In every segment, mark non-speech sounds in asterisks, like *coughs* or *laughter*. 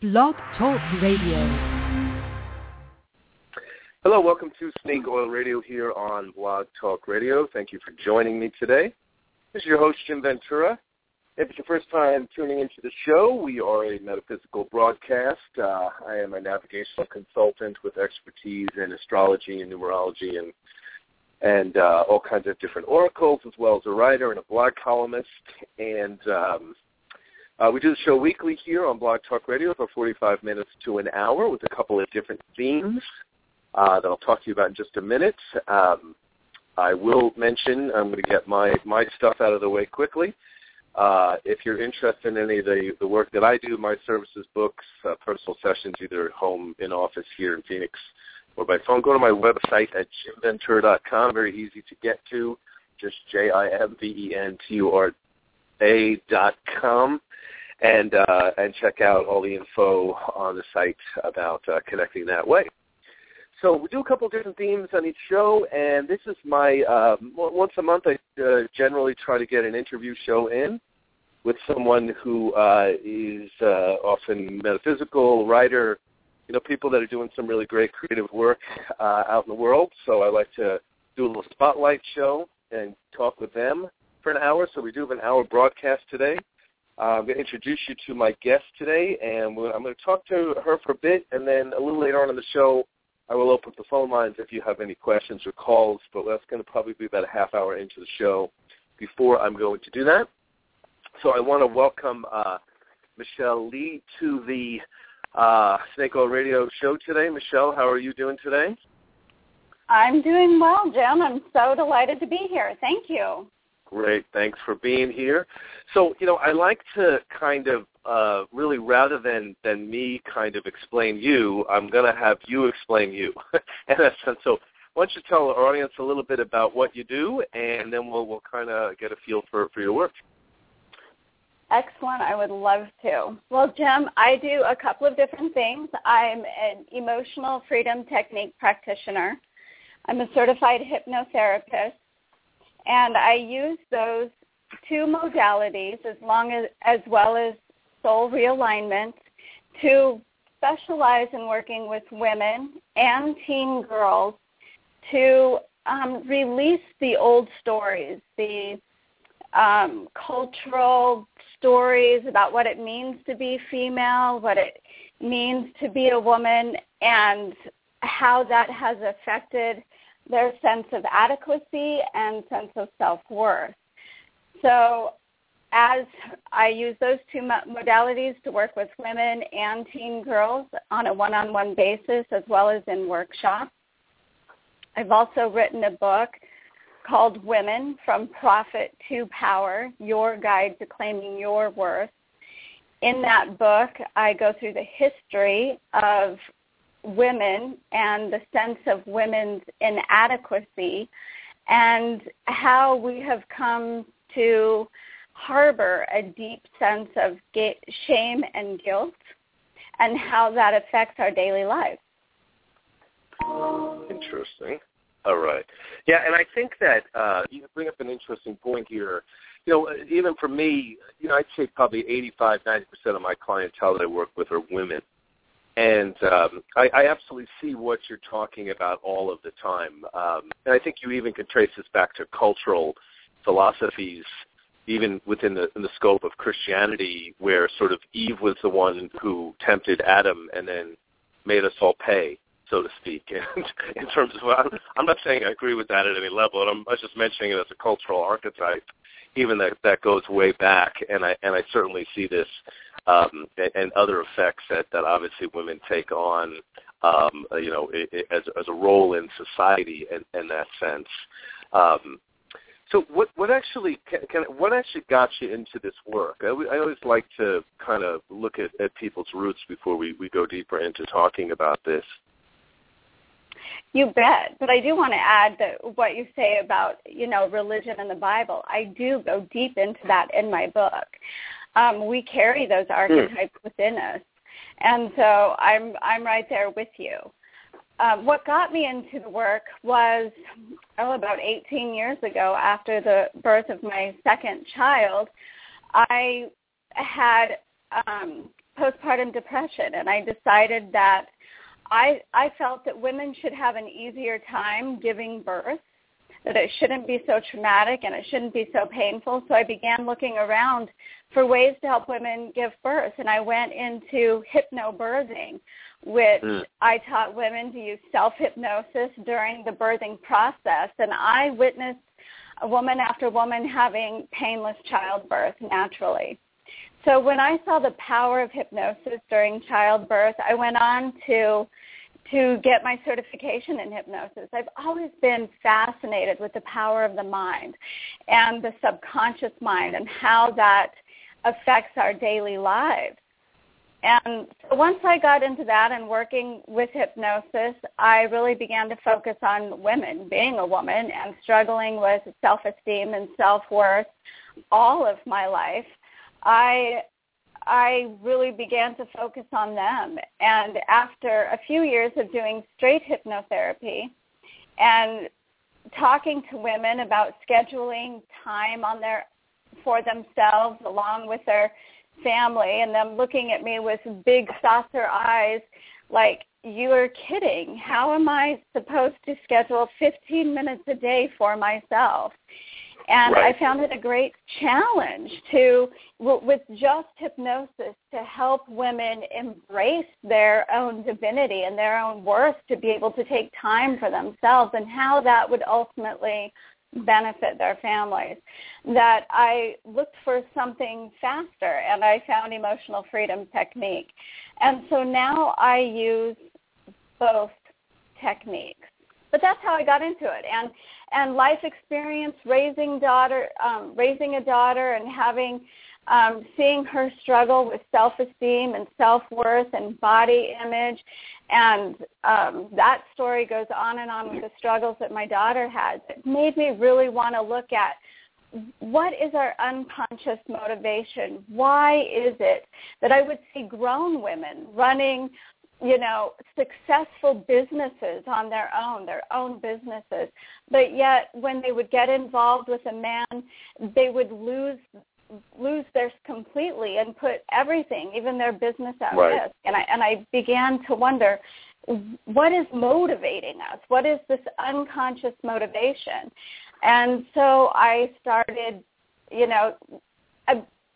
Blog Talk Radio. Hello, welcome to Snake Oil Radio here on Blog Talk Radio. Thank you for joining me today. This is your host, Jim Ventura. If it's your first time tuning into the show, we are a metaphysical broadcast. Uh, I am a navigational consultant with expertise in astrology and numerology and and uh, all kinds of different oracles, as well as a writer and a blog columnist. And um, uh, we do the show weekly here on Blog Talk Radio for 45 minutes to an hour with a couple of different themes uh, that I'll talk to you about in just a minute. Um, I will mention, I'm going to get my, my stuff out of the way quickly. Uh, if you're interested in any of the, the work that I do, my services, books, uh, personal sessions, either at home, in office here in Phoenix, or by phone, go to my website at jimventura.com. Very easy to get to. Just J-I-M-V-E-N-T-U-R-A dot com. And, uh, and check out all the info on the site about uh, connecting that way. So we do a couple different themes on each show, and this is my um, once a month. I uh, generally try to get an interview show in with someone who uh, is uh, often metaphysical writer, you know, people that are doing some really great creative work uh, out in the world. So I like to do a little spotlight show and talk with them for an hour. So we do have an hour broadcast today. Uh, I'm going to introduce you to my guest today, and I'm going to talk to her for a bit, and then a little later on in the show, I will open up the phone lines if you have any questions or calls, but that's going to probably be about a half hour into the show before I'm going to do that. So I want to welcome uh, Michelle Lee to the uh, Snake Oil Radio show today. Michelle, how are you doing today? I'm doing well, Jim. I'm so delighted to be here. Thank you. Great. Thanks for being here. So, you know, I like to kind of uh, really rather than than me kind of explain you, I'm going to have you explain you. *laughs* sense. So, why don't you tell our audience a little bit about what you do, and then we'll we'll kind of get a feel for for your work. Excellent. I would love to. Well, Jim, I do a couple of different things. I'm an emotional freedom technique practitioner. I'm a certified hypnotherapist and I use those two modalities as long as as well as soul realignment to specialize in working with women and teen girls to um, release the old stories, the um, cultural stories about what it means to be female, what it means to be a woman, and how that has affected their sense of adequacy and sense of self-worth. So as I use those two modalities to work with women and teen girls on a one-on-one basis as well as in workshops, I've also written a book called Women from Profit to Power, Your Guide to Claiming Your Worth. In that book, I go through the history of women and the sense of women's inadequacy and how we have come to harbor a deep sense of shame and guilt and how that affects our daily lives. Interesting. All right. Yeah, and I think that uh, you bring up an interesting point here. You know, even for me, you know, I'd say probably 85, 90% of my clientele that I work with are women. And um, I, I absolutely see what you're talking about all of the time. Um, and I think you even can trace this back to cultural philosophies, even within the, in the scope of Christianity, where sort of Eve was the one who tempted Adam and then made us all pay, so to speak. *laughs* And in terms of, I'm not saying I agree with that at any level. But I'm, I was just mentioning it as a cultural archetype, even that that goes way back. And I and I certainly see this um, and, and other effects that, that obviously women take on, um, you know, as, as a role in society in, in that sense. Um, so what what actually can, can, what actually got you into this work? I, I always like to kind of look at, at people's roots before we, we go deeper into talking about this. You bet. But I do want to add that what you say about, you know, religion and the Bible, I do go deep into that in my book um, we carry those hmm. archetypes mm. within us. And so I'm I'm right there with you. Um, what got me into the work was oh about 18 years ago after the birth of my second child, I had um, postpartum depression, and I decided that I I felt that women should have an easier time giving birth, that it shouldn't be so traumatic and it shouldn't be so painful. So I began looking around for ways to help women give birth, and I went into hypnobirthing, which mm. I taught women to use self-hypnosis during the birthing process, and I witnessed a woman after woman having painless childbirth naturally. So when I saw the power of hypnosis during childbirth, I went on to to get my certification in hypnosis. I've always been fascinated with the power of the mind and the subconscious mind and how that affects our daily lives. And so once I got into that and working with hypnosis, I really began to focus on women, being a woman and struggling with self-esteem and self-worth all of my life. I I really began to focus on them. And after a few years of doing straight hypnotherapy and talking to women about scheduling time on their for themselves along with their family and them looking at me with big saucer eyes like you are kidding how am i supposed to schedule 15 minutes a day for myself and right. I found it a great challenge to, with just hypnosis, to help women embrace their own divinity and their own worth to be able to take time for themselves and how that would ultimately benefit their families. That I looked for something faster and I found emotional freedom technique. And so now I use both techniques. But that's how I got into it. And and life experience raising daughter um, raising a daughter and having um, seeing her struggle with self-esteem and self-worth and body image and um, that story goes on and on with the struggles that my daughter has it made me really want to look at what is our unconscious motivation? Why is it that I would see grown women running you know, successful businesses on their own, their own businesses. But yet when they would get involved with a man, they would lose lose theirs completely and put everything, even their business at right. risk. And I and I began to wonder what is motivating us? What is this unconscious motivation? And so I started, you know,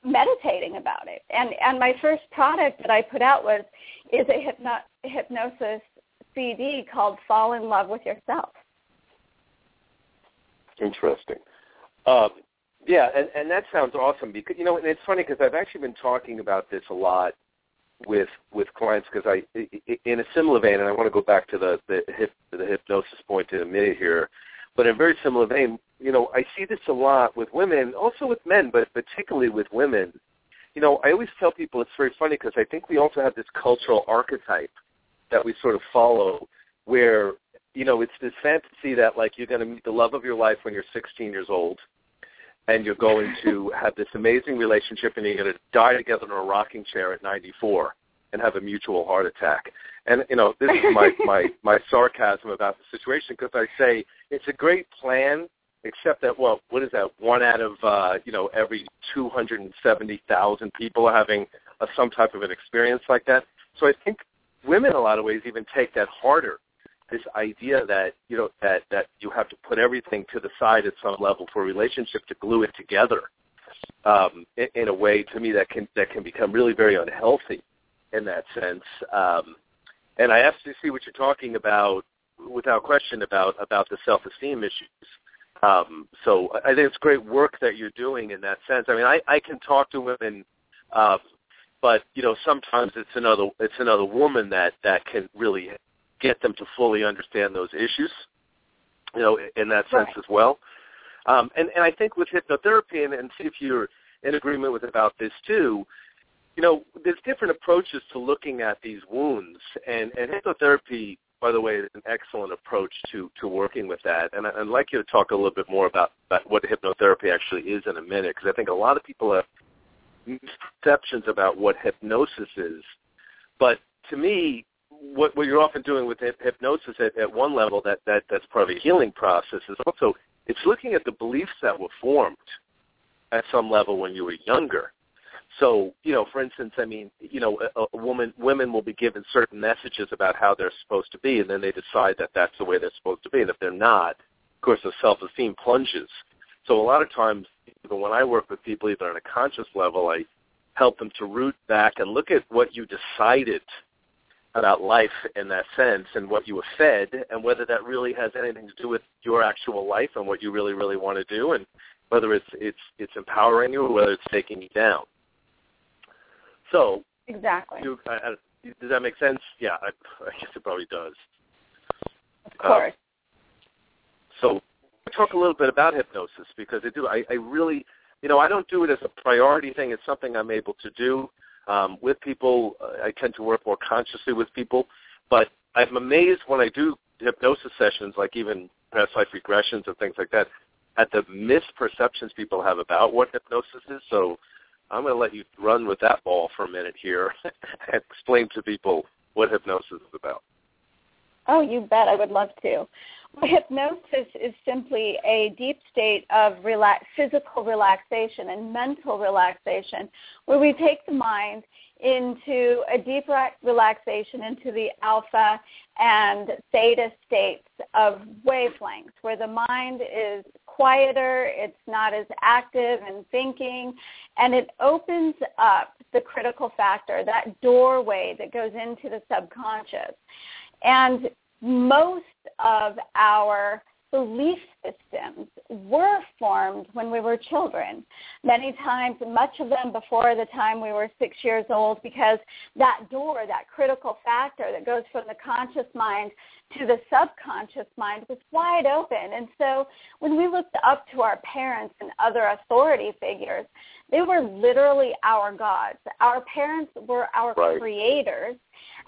meditating about it. And and my first product that I put out was is a hypno- hypnosis CD called Fall in Love with Yourself. Interesting. Um, yeah, and, and that sounds awesome because you know and it's funny because I've actually been talking about this a lot with with clients because I in a similar vein, and I want to go back to the the, hip, the hypnosis point in a minute here, but in a very similar vein, you know, I see this a lot with women, also with men, but particularly with women. You know, I always tell people it's very funny because I think we also have this cultural archetype that we sort of follow where, you know, it's this fantasy that like you're going to meet the love of your life when you're 16 years old and you're going to have this amazing relationship and you're going to die together in a rocking chair at 94 and have a mutual heart attack. And you know, this is my my *laughs* my sarcasm about the situation because I say it's a great plan, except that well, what is that? One out of uh, you know every two hundred and seventy thousand people are having a, some type of an experience like that. So I think women, in a lot of ways, even take that harder. This idea that you know that that you have to put everything to the side at some level for a relationship to glue it together um, in, in a way to me that can that can become really very unhealthy in that sense. Um, and I absolutely see what you're talking about, without question, about about the self-esteem issues. Um, so I think it's great work that you're doing in that sense. I mean, I, I can talk to women, uh, but you know, sometimes it's another it's another woman that that can really get them to fully understand those issues. You know, in that sense right. as well. Um, and and I think with hypnotherapy, and, and see if you're in agreement with about this too you know, there's different approaches to looking at these wounds, and, and hypnotherapy, by the way, is an excellent approach to, to working with that. And I, would like you to talk a little bit more about, about what hypnotherapy actually is in a minute, because I think a lot of people have misconceptions about what hypnosis is. But to me, what, what you're often doing with hypnosis at, at one level, that, that that's part of a healing process, is also it's looking at the beliefs that were formed at some level when you were younger So, you know, for instance, I mean, you know, a, a woman, women will be given certain messages about how they're supposed to be, and then they decide that that's the way they're supposed to be. And if they're not, of course, the self-esteem plunges. So a lot of times, even when I work with people, either on a conscious level, I help them to root back and look at what you decided about life in that sense and what you were fed and whether that really has anything to do with your actual life and what you really, really want to do and whether it's it's it's empowering you or whether it's taking you down. So exactly. You, I, I, does that make sense? Yeah, I, I guess it probably does. Of course. Uh, so talk a little bit about hypnosis because I do. I, I really, you know, I don't do it as a priority thing. It's something I'm able to do um, with people. I tend to work more consciously with people, but I'm amazed when I do hypnosis sessions, like even past life regressions and things like that, at the misperceptions people have about what hypnosis is. So I'm going to let you run with that ball for a minute here *laughs* and explain to people what hypnosis is about. Oh, you bet. I would love to. Well, hypnosis is simply a deep state of relax, physical relaxation and mental relaxation where we take the mind into a deep relaxation into the alpha and theta states of wavelengths where the mind is quieter, it's not as active and thinking, and it opens up the critical factor, that doorway that goes into the subconscious. And most of our belief systems were formed when we were children. Many times, much of them before the time we were six years old, because that door, that critical factor that goes from the conscious mind to the subconscious mind was wide open. And so when we looked up to our parents and other authority figures, they were literally our gods. Our parents were our right. creators.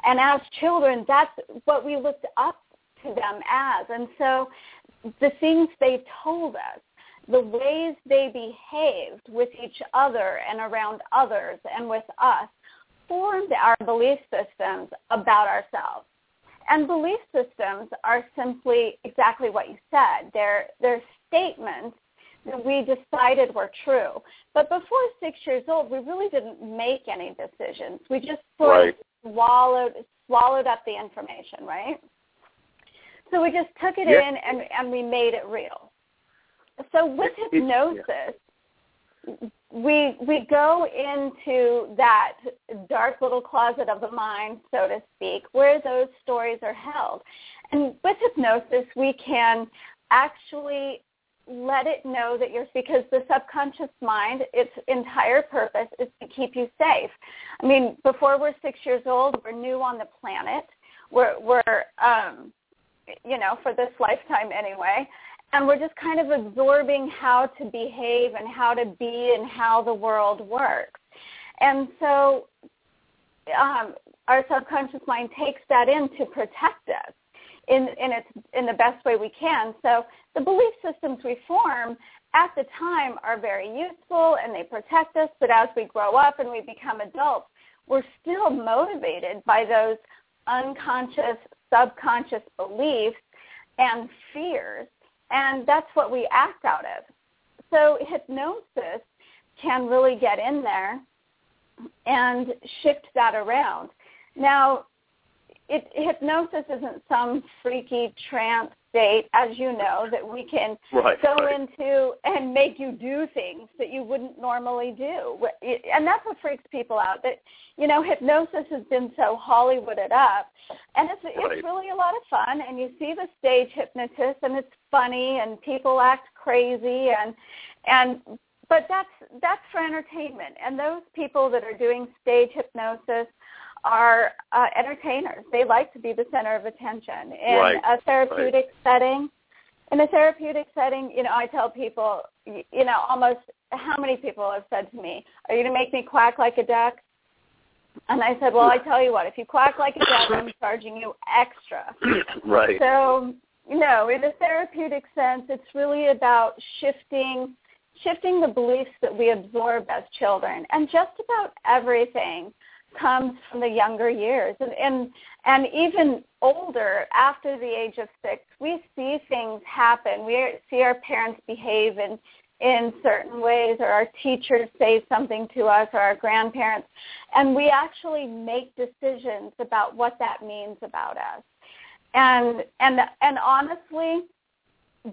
And as children, that's what we looked up to them as. And so the things they told us, the ways they behaved with each other and around others and with us formed our belief systems about ourselves. And belief systems are simply exactly what you said. They're, they're statements we decided were true. But before six years old, we really didn't make any decisions. We just sort right. of swallowed, swallowed up the information, right? So we just took it in and, and we made it real. So with hypnosis, we we go into that dark little closet of the mind, so to speak, where those stories are held. And with hypnosis, we can actually let it know that you're because the subconscious mind, its entire purpose is to keep you safe. I mean, before we're six years old, we're new on the planet. We're we're um, you know, for this lifetime anyway. And we're just kind of absorbing how to behave and how to be and how the world works. And so um, our subconscious mind takes that in to protect us in, in, its, in the best way we can. So the belief systems we form at the time are very useful and they protect us, but as we grow up and we become adults, we're still motivated by those unconscious subconscious beliefs and fears, and that's what we act out of. So hypnosis can really get in there and shift that around. Now, it, hypnosis isn't some freaky trance state, as you know, that we can right, go right. into and make you do things that you wouldn't normally do. And that's what freaks people out. That you know, hypnosis has been so Hollywooded up, and it's right. it's really a lot of fun. And you see the stage hypnotist, and it's funny, and people act crazy, and and but that's that's for entertainment. And those people that are doing stage hypnosis are uh, entertainers. They like to be the center of attention. In right. a therapeutic right. setting, in a therapeutic setting, you know, I tell people, you know, almost how many people have said to me, "Are you going to make me quack like a duck?" And I said, "Well, I tell you what, if you quack like a duck, I'm charging you extra." *coughs* right. So, you know, in a therapeutic sense, it's really about shifting shifting the beliefs that we absorb as children and just about everything comes from the younger years. And and and even older after the age of six we see things happen. We see our parents behave in in certain ways or our teachers say something to us or our grandparents. And we actually make decisions about what that means about us. And and and honestly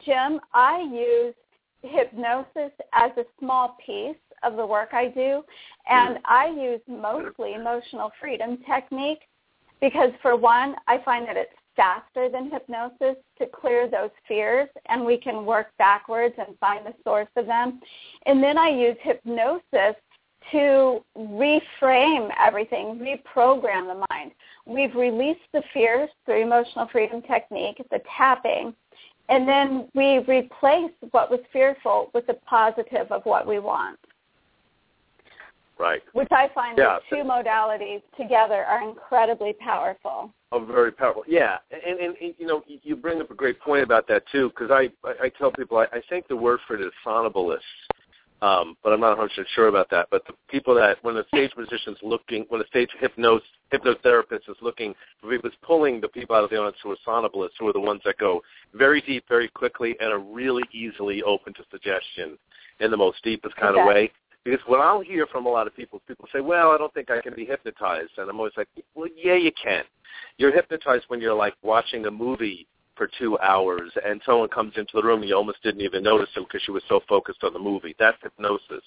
jim i use hypnosis as a small piece of the work i do and mm-hmm. i use mostly emotional freedom technique because for one i find that it's faster than hypnosis to clear those fears and we can work backwards and find the source of them. And then I use hypnosis to reframe everything, reprogram the mind. We've released the fears through emotional freedom technique, the tapping, and then we replace what was fearful with the positive of what we want. Right. Which I find yeah. the two modalities together are incredibly powerful. Oh, very powerful. Yeah, and, and, and you know, you bring up a great point about that too, because I, I I tell people I, I think the word for it is somnambulists, um, but I'm not 100 percent sure about that. But the people that when the stage musician's looking, when the stage hypnos hypnotherapist is looking, he was pulling the people out of the audience who are somnambulists, who are the ones that go very deep, very quickly, and are really easily open to suggestion in the most deepest kind okay. of way. Because what I'll hear from a lot of people, people say, "Well, I don't think I can be hypnotized," and I'm always like, "Well, yeah, you can. You're hypnotized when you're like watching a movie for two hours, and someone comes into the room and you almost didn't even notice them because you were so focused on the movie. That's hypnosis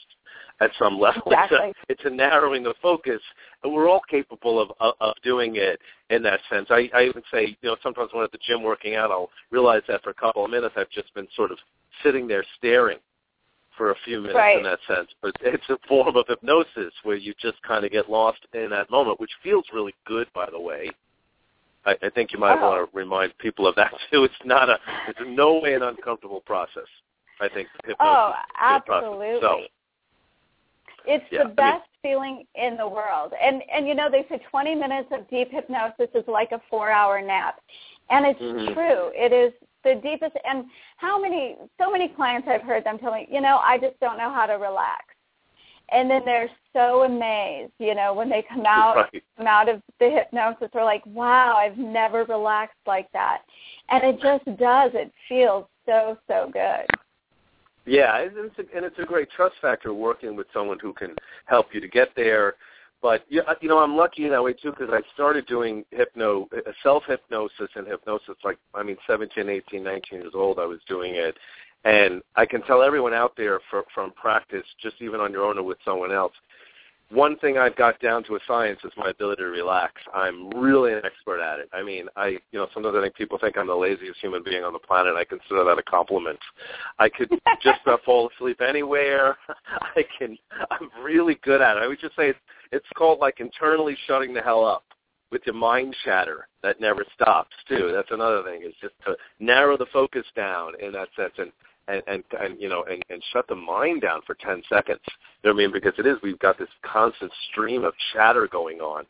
at some level. Exactly. It's, a, it's a narrowing the focus, and we're all capable of, of of doing it in that sense. I, I even say, you know, sometimes when I'm at the gym working out, I'll realize that for a couple of minutes I've just been sort of sitting there staring for a few minutes right. in that sense. But *laughs* it's a form of hypnosis where you just kind of get lost in that moment, which feels really good, by the way. I, I think you might oh. want to remind people of that *laughs* too. It's not a, it's in no way an uncomfortable process. I think hypnosis oh, absolutely. So, it's yeah, the best I mean, feeling in the world. And and you know they say 20 minutes of deep hypnosis is like a 4-hour nap. And it's mm-hmm. true. It is the deepest and how many so many clients I've heard them tell me, you know, I just don't know how to relax. And then they're so amazed, you know, when they come *laughs* out right. come out of the hypnosis, they're like, Wow, I've never relaxed like that. And it just does. It feels so, so good. Yeah, and it's a, and it's a great trust factor working with someone who can help you to get there but uh, you know, I'm lucky in that way too because I started doing hypno, uh, self hypnosis and hypnosis. Like I mean, 17, 18, 19 years old, I was doing it, and I can tell everyone out there for, from practice, just even on your own or with someone else, one thing I've got down to a science is my ability to relax. I'm really an expert at it. I mean, I you know sometimes I think people think I'm the laziest human being on the planet. I consider that a compliment. I could *laughs* just about fall asleep anywhere. *laughs* I can. I'm really good at it. I would just say it's it's called like internally shutting the hell up with your mind chatter that never stops too. That's another thing is just to narrow the focus down in that sense and and and, and you know and, and shut the mind down for 10 seconds. You know what I mean? Because it is we've got this constant stream of chatter going on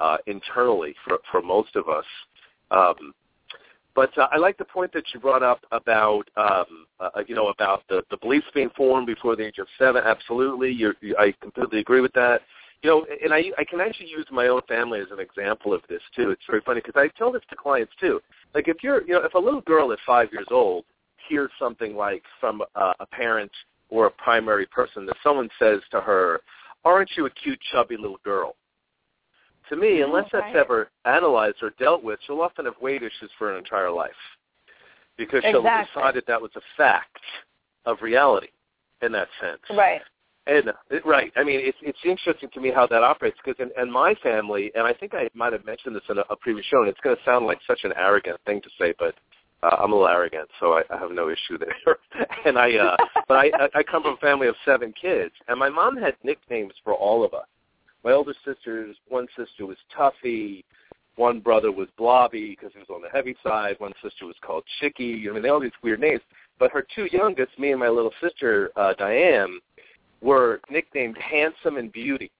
uh, internally for for most of us. Um, but uh, I like the point that you brought up about um, uh, you know about the, the beliefs being formed before the age of seven. Absolutely, You're, you, I completely agree with that. You know, and I I can actually use my own family as an example of this too. It's very funny because I tell this to clients too. Like if you're you know if a little girl at five years old hears something like from uh, a parent or a primary person that someone says to her, "Aren't you a cute, chubby little girl?" To me, oh, unless that's ever analyzed or dealt with, she'll often have weight issues for an entire life because exactly. she'll have decided that was a fact of reality in that sense. Right. And right, I mean, it's it's interesting to me how that operates because in, in my family, and I think I might have mentioned this in a, a previous show, and it's going to sound like such an arrogant thing to say, but uh, I'm a little arrogant, so I, I have no issue there. *laughs* and I, uh, but I, I come from a family of seven kids, and my mom had nicknames for all of us. My older sisters, one sister was Tuffy, one brother was Blobby because he was on the heavy side. One sister was called Chicky. I mean, they all these weird names. But her two youngest, me and my little sister uh, Diane, were nicknamed Handsome and Beauty.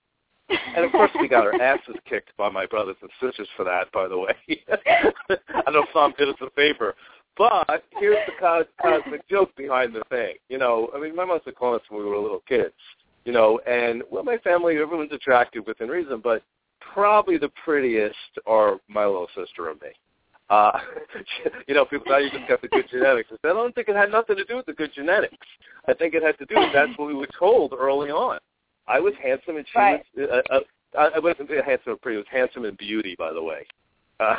And of course, we got our asses kicked by my brothers and sisters for that. By the way, *laughs* I know Tom did us a favor, but here's the cosmic joke behind the thing. You know, I mean, my mom used to call us when we were little kids. You know, and well, my family, everyone's attractive within reason, but probably the prettiest are my little sister and me. Uh, *laughs* you know, people thought you just got the good genetics. I don't think it had nothing to do with the good genetics. I think it had to do with that's what we were told early on. I was handsome and she right. was. Uh, uh, I wasn't handsome and pretty. It was handsome and beauty, by the way. Uh,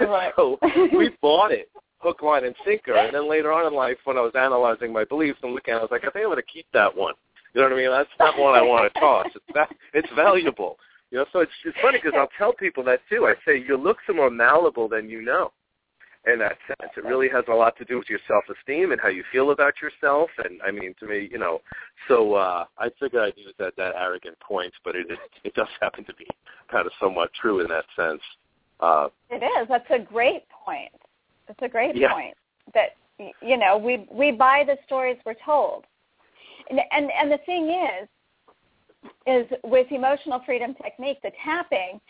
*laughs* right. so *laughs* we bought it hook, line, and sinker. And then later on in life, when I was analyzing my beliefs and looking at it, I was like, I think I'm going to keep that one. You know what I mean? That's not one I want to toss. It's va- it's valuable. You know, so it's it's funny because I'll tell people that too. I say your looks are more malleable than you know. In that sense, it really has a lot to do with your self-esteem and how you feel about yourself. And I mean, to me, you know, so uh, I figured I'd use that that arrogant point, but it it does happen to be kind of somewhat true in that sense. Uh, it is. That's a great point. That's a great yeah. point. That you know, we we buy the stories we're told, and and and the thing is, is with emotional freedom technique, the tapping,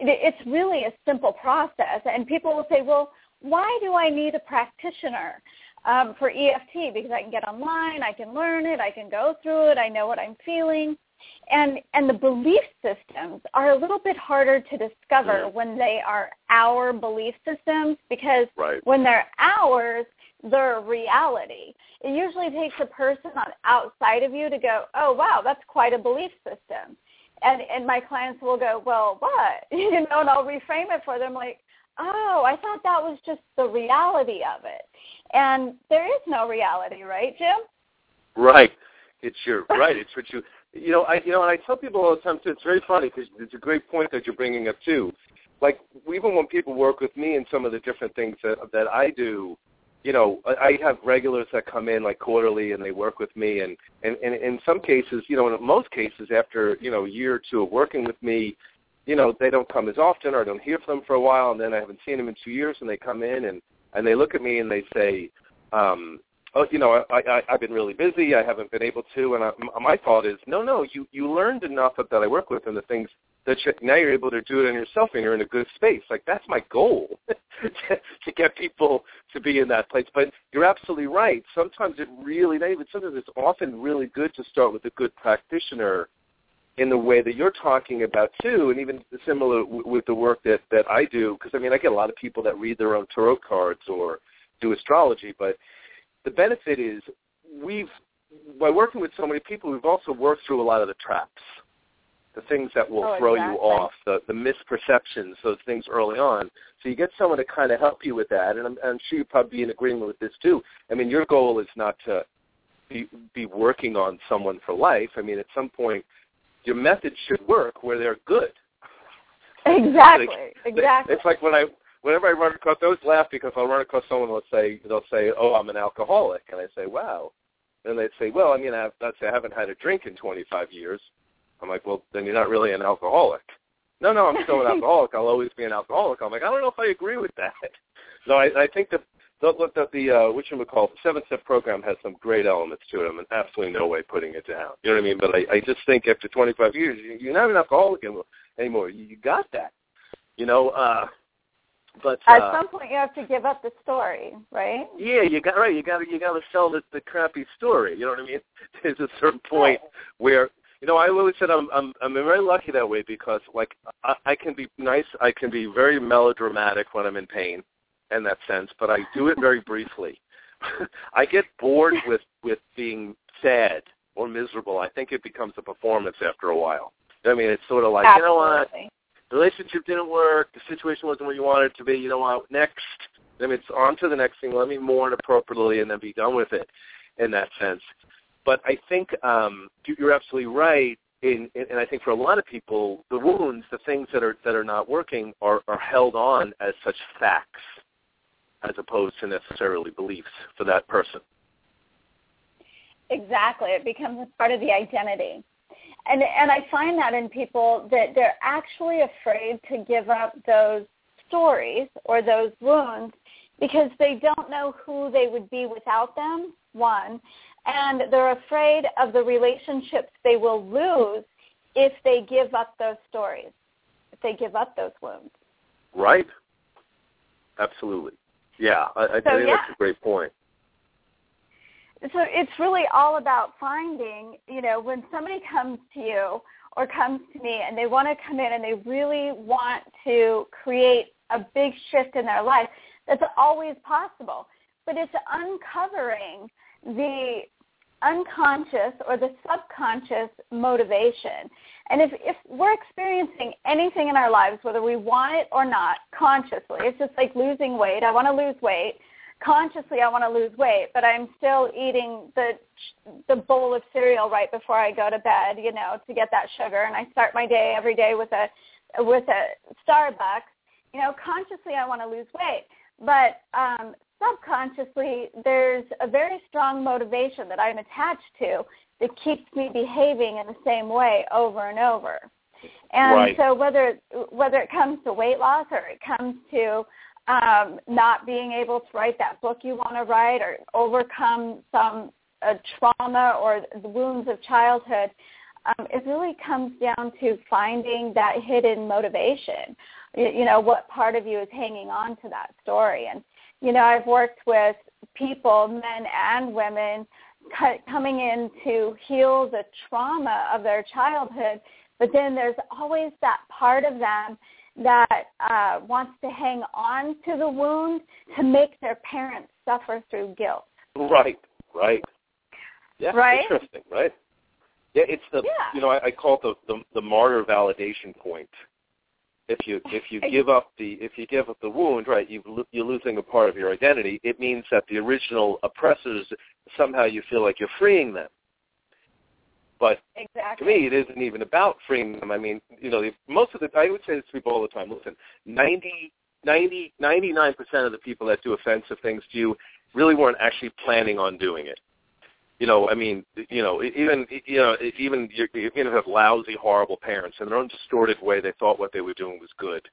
it's really a simple process. And people will say, well, why do I need a practitioner um, for EFT? Because I can get online, I can learn it, I can go through it, I know what I'm feeling. And and the belief systems are a little bit harder to discover yeah. when they are our belief systems because right. when they're ours, they're reality. It usually takes a person on outside of you to go, oh wow, that's quite a belief system. And and my clients will go, well, what? *laughs* You know, and I'll reframe it for them like, oh, I thought that was just the reality of it. And there is no reality, right, Jim? Right. It's your right. It's what you you know, I you know, and I tell people all the time too. It's very funny because it's a great point that you're bringing up too. Like even when people work with me and some of the different things that that I do, you know, I have regulars that come in like quarterly and they work with me, and and, and in some cases, you know, in most cases, after you know a year or two of working with me, you know, they don't come as often or I don't hear from them for a while, and then I haven't seen them in two years, and they come in and and they look at me and they say, um, oh, you know, I, I, I've been really busy. I haven't been able to. And I, my thought is, no, no, you, you learned enough that I work with and the things that you, now you're able to do it on yourself and you're in a good space. Like that's my goal *laughs* to, get people to be in that place. But you're absolutely right. Sometimes it really, not even sometimes it's often really good to start with a good practitioner in the way that you're talking about too, and even similar w- with the work that that I do. Because I mean, I get a lot of people that read their own tarot cards or do astrology, but the benefit is we've by working with so many people, we've also worked through a lot of the traps, the things that will oh, throw exactly. you off, the, the misperceptions, those things early on. So you get someone to kind of help you with that, and I'm, I'm sure you probably be in agreement with this too. I mean, your goal is not to be, be working on someone for life. I mean, at some point, your methods should work where they're good. Exactly. Like, exactly. It's like when I whenever I run across, I always laugh because I'll run across someone who'll say, they'll say, oh, I'm an alcoholic. And I say, wow. And they'd say, well, I mean, I, I'd say I haven't had a drink in 25 years. I'm like, well, then you're not really an alcoholic. No, no, I'm still an *laughs* alcoholic. I'll always be an alcoholic. I'm like, I don't know if I agree with that. No, I, I think that the, the, the uh, which you call the seven step program has some great elements to it. I'm in absolutely no way putting it down. You know what I mean? But I, I just think after 25 years, you, you're not an alcoholic anymore. You, you got that. You know, uh, but at uh, some point you have to give up the story, right? Yeah, you got right. You got to you got to sell the, the crappy story. You know what I mean? *laughs* There's a certain point where you know I always said I'm I'm I'm very lucky that way because like I, I can be nice. I can be very melodramatic when I'm in pain, in that sense. But I do it very briefly. *laughs* I get bored with with being sad or miserable. I think it becomes a performance after a while. I mean, it's sort of like Absolutely. you know what the relationship didn't work, the situation wasn't what you wanted it to be, you know what, next, I mean, it's on to the next thing, let me mourn appropriately and then be done with it in that sense. But I think um, you're absolutely right, in, in, and I think for a lot of people, the wounds, the things that are that are not working, are, are held on as such facts, as opposed to necessarily beliefs for that person. Exactly, it becomes a part of the identity and and I find that in people that they're actually afraid to give up those stories or those wounds because they don't know who they would be without them. One, and they're afraid of the relationships they will lose if they give up those stories, if they give up those wounds. Right. Absolutely. Yeah, I, I so, think yeah. that's a great point so it's really all about finding, you know, when somebody comes to you or comes to me and they want to come in and they really want to create a big shift in their life, That's always possible. But it's uncovering the unconscious or the subconscious motivation. And if, if we're experiencing anything in our lives, whether we want it or not, consciously, it's just like losing weight. I want to lose weight. Consciously, I want to lose weight, but I'm still eating the the bowl of cereal right before I go to bed, you know, to get that sugar. And I start my day every day with a with a Starbucks. You know, consciously, I want to lose weight, but um, subconsciously there's a very strong motivation that I'm attached to that keeps me behaving in the same way over and over. And right. so whether whether it comes to weight loss or it comes to um, not being able to write that book you want to write or overcome some uh, trauma or the wounds of childhood, um, it really comes down to finding that hidden motivation. You, you know, what part of you is hanging on to that story. And you know, I've worked with people, men and women, coming in to heal the trauma of their childhood, but then there's always that part of them that uh, wants to hang on to the wound to make their parents suffer through guilt. Right, right. Yeah, right? interesting, right? Yeah, it's the yeah. you know I, I call it the, the the martyr validation point if you if you give up the if you give up the wound, right, you you're losing a part of your identity. It means that the original oppressors somehow you feel like you're freeing them. But exactly. to me, it isn't even about freeing them. I mean, you know, most of the I would say this to people all the time. Listen, ninety, ninety, ninety-nine percent of the people that do offensive things to you really weren't actually planning on doing it you know, I mean, you know, even you know, even even you have lousy, horrible parents, in their own distorted way, they thought what they were doing was good,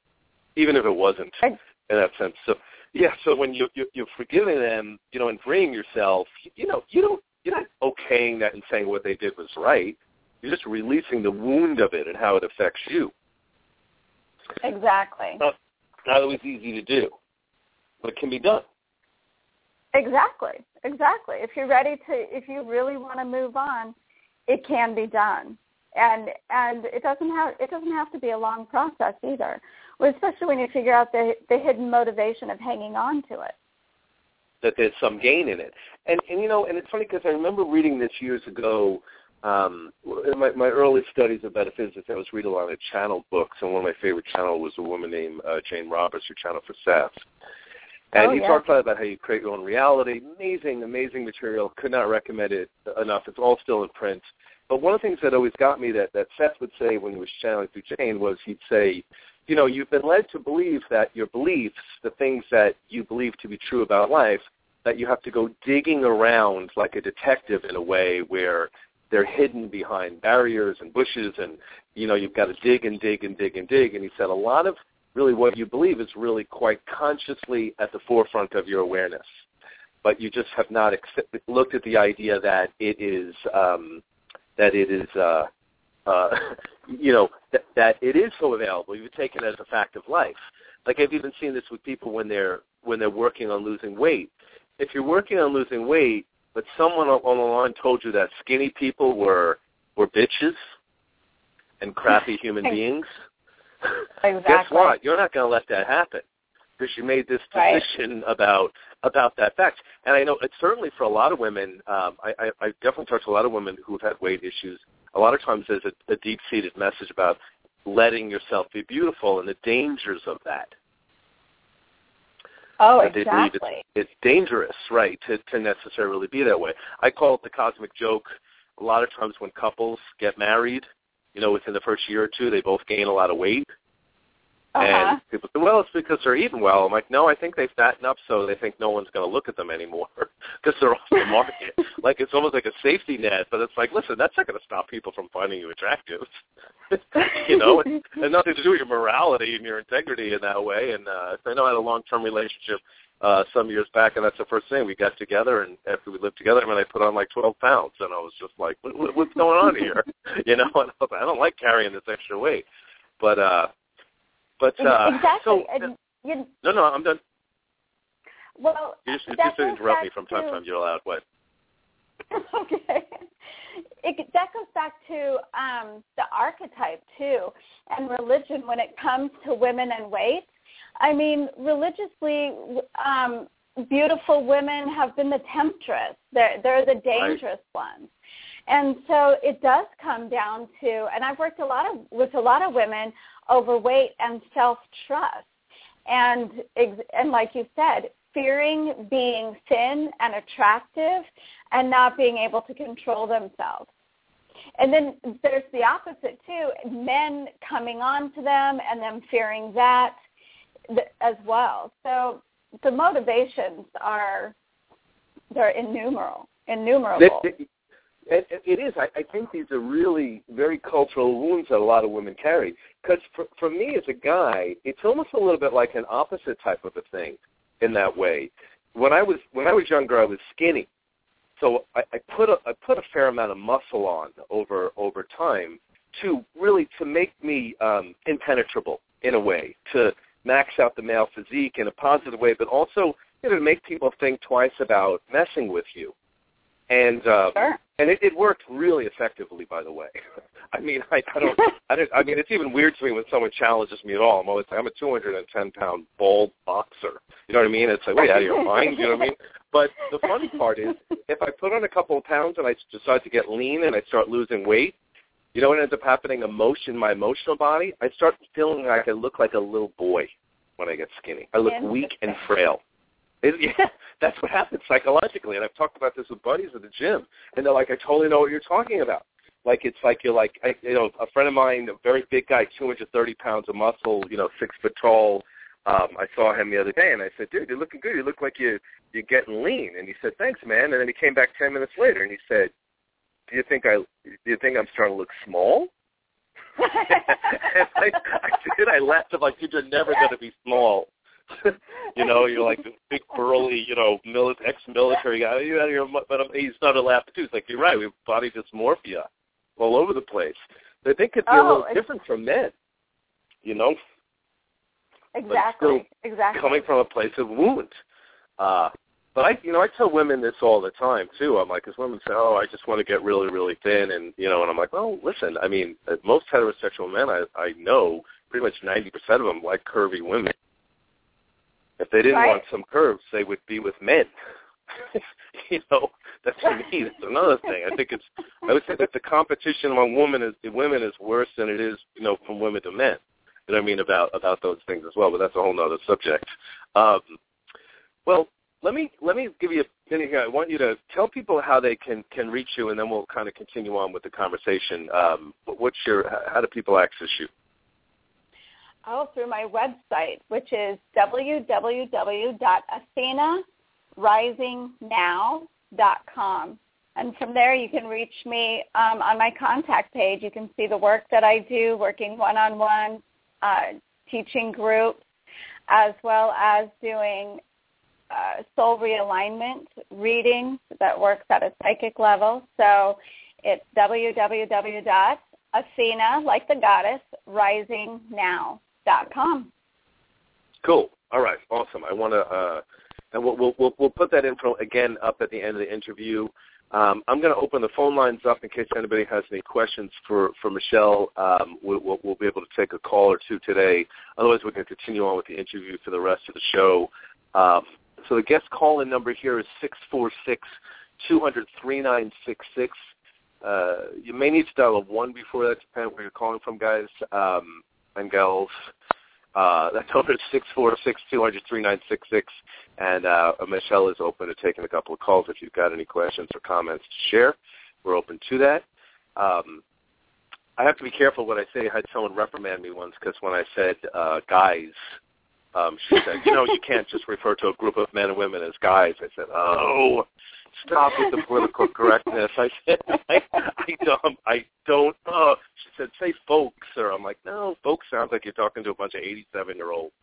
even if it wasn't in that sense. So, yeah. So when you, you you're forgiving them, you know, and freeing yourself, you know, you don't you're not okaying that and saying what they did was right. You're just releasing the wound of it and how it affects you. Exactly. Not, not always easy to do, but it can be done. Exactly. Exactly. If you're ready to, if you really want to move on, it can be done, and and it doesn't have it doesn't have to be a long process either. Especially when you figure out the the hidden motivation of hanging on to it. That there's some gain in it, and and you know, and it's funny because I remember reading this years ago. Um, in my, my early studies of metaphysics, I was reading a lot of channel books, and one of my favorite channels was a woman named uh, Jane Roberts, who channeled for Seth. And oh, he yeah. talks a lot about how you create your own reality. Amazing, amazing material. Could not recommend it enough. It's all still in print. But one of the things that always got me that, that Seth would say when he was channeling through Jane was he'd say, you know, you've been led to believe that your beliefs, the things that you believe to be true about life, that you have to go digging around like a detective in a way where they're hidden behind barriers and bushes and, you know, you've got to dig and dig and dig and dig. And he said a lot of really what you believe is really quite consciously at the forefront of your awareness. But you just have not accept, looked at the idea that it is um, that it is uh, uh, *laughs* you know that, that it is so available. You've taken it as a fact of life. Like I've even seen this with people when they're when they're working on losing weight. If you're working on losing weight, but someone on the line told you that skinny people were were bitches and crappy human *laughs* beings, *laughs* Exactly. guess what? You're not going to let that happen because you made this Right. decision *laughs* about about that fact. And I know it's certainly for a lot of women. Um, I, I, I definitely talk to a lot of women who've had weight issues. A lot of times there's a, a deep-seated message about letting yourself be beautiful and the dangers of that. Oh, that they believe exactly. it's, it's dangerous, right, to, to necessarily be that way. I call it the cosmic joke. A lot of times when couples get married, you know, within the first year or two, they both gain a lot of weight. Uh-huh. And people say, well, it's because they're eating well. I'm like, no, I think they've fattened up so they think no one's going to look at them anymore *laughs* because they're off the *laughs* market. like it's almost like a safety net, but it's like, listen, that's not going to stop people from finding you attractive. *laughs* you know, it has nothing to do with your morality and your integrity in that way. And uh, I know I had a long-term relationship uh, some years back, and that's the first thing. We got together, and after we lived together, I mean, I put on like 12 pounds, and I was just like, what, what, what's going on here? *laughs* *laughs* you know, and I, was I don't like carrying this extra weight. But uh, but uh, exactly. so and you, no, no, I'm done. well, You just, just interrupt me from time to to- time. You're allowed. What? *laughs* okay. It, that goes back to um, the archetype too, and religion when it comes to women and weight. I mean, religiously, um, beautiful women have been the temptress. They're they're the dangerous right. ones. And so it does come down to, and I've worked a lot of with a lot of women overweight and self trust, and and like you said, fearing being thin and attractive, and not being able to control themselves. And then there's the opposite too, men coming on to them and them fearing that as well. So the motivations are they're innumerable. Innumerable. It, it, it is. I, I think these are really very cultural wounds that a lot of women carry. Because for, for me as a guy, it's almost a little bit like an opposite type of a thing in that way. When I was when I was younger, I was skinny, so I, I put a I put a fair amount of muscle on over over time to really to make me um, impenetrable in a way to max out the male physique in a positive way, but also you know, to make people think twice about messing with you. And uh, sure. and it, it worked really effectively, by the way. *laughs* I mean, I, I don't, I don't, I mean, it's even weird to me when someone challenges me at all. I'm always like, I'm a 210 pound bald boxer. You know what I mean? It's like, wait, out of your mind? You know what I mean? But the funny part is, if I put on a couple of pounds and I decide to get lean and I start losing weight, you know what ends up happening? Emotion, my emotional body, I start feeling like I look like a little boy when I get skinny. I look weak and *laughs* frail. It, *laughs* yeah, that's what happens psychologically. And I've talked about this with buddies at the gym, and they're like, "I totally know what you're talking about." Like it's like you're like, I, you know, a friend of mine, a very big guy, 230 pounds of muscle, you know, six foot tall. Um, I saw him the other day, and I said, "Dude, you're looking good. You look like you're you're getting lean." And he said, "Thanks, man." And then he came back ten minutes later, and he said, do you think I do you think I'm starting to look small? and *laughs* I, *laughs* I did. I laughed. I'm like, you're never going to be small. *laughs* you know, you're like this big burly, you know, mili- ex-military guy. You out of your, but I'm, he started laughing too. He's like, you're right. We have body dysmorphia all over the place. They think it'd be oh, a little different from men. You know. Exactly. exactly. Coming from a place of wound. Uh, but I, you know, I tell women this all the time too. I'm like, because women say, "Oh, I just want to get really, really thin," and you know, and I'm like, "Well, listen. I mean, uh, most heterosexual men I I know, pretty much 90% of them like curvy women. If they didn't right. want some curves, they would be with men. *laughs* you know, that's for me. That's another thing. I think it's. I would say that the competition among women is women is worse than it is, you know, from women to men. You know what I mean about about those things as well. But that's a whole other subject. Um, well, let me let me give you a minute here. I want you to tell people how they can can reach you, and then we'll kind of continue on with the conversation. Um, what's your how do people access you? Oh, through my website, which is www.athenarisingnow.com. And from there, you can reach me um, on my contact page. You can see the work that I do, working one-on-one, uh, teaching groups, as well as doing uh, soul realignment readings that works at a psychic level. So it's www.athena, like the goddess, risingnow.com. Cool. All right. Awesome. I want to, uh, and we'll, we'll, we'll put that info again up at the end of the interview. Um, I'm going to open the phone lines up in case anybody has any questions for, for Michelle. Um, we'll, we'll, we'll be able to take a call or two today. Otherwise, we can continue on with the interview for the rest of the show. Um, so the guest call-in number here is six four six two hundred three nine six six. Uh, you may need to dial a one before that, depending where you're calling from, guys um, and gals. Uh, that number is six four six two hundred three nine six six, and uh, Michelle is open to taking a couple of calls if you've got any questions or comments to share. We're open to that. Um, I have to be careful what I say. I had someone reprimand me once because when I said uh, guys, um, she said, you know, you can't just refer to a group of men and women as guys. I said, oh, stop with the political correctness. I said, *laughs* I, I don't, I don't. Oh, she said, say folks, or I'm like, no, folks sounds like you're talking to a bunch of 87 year olds.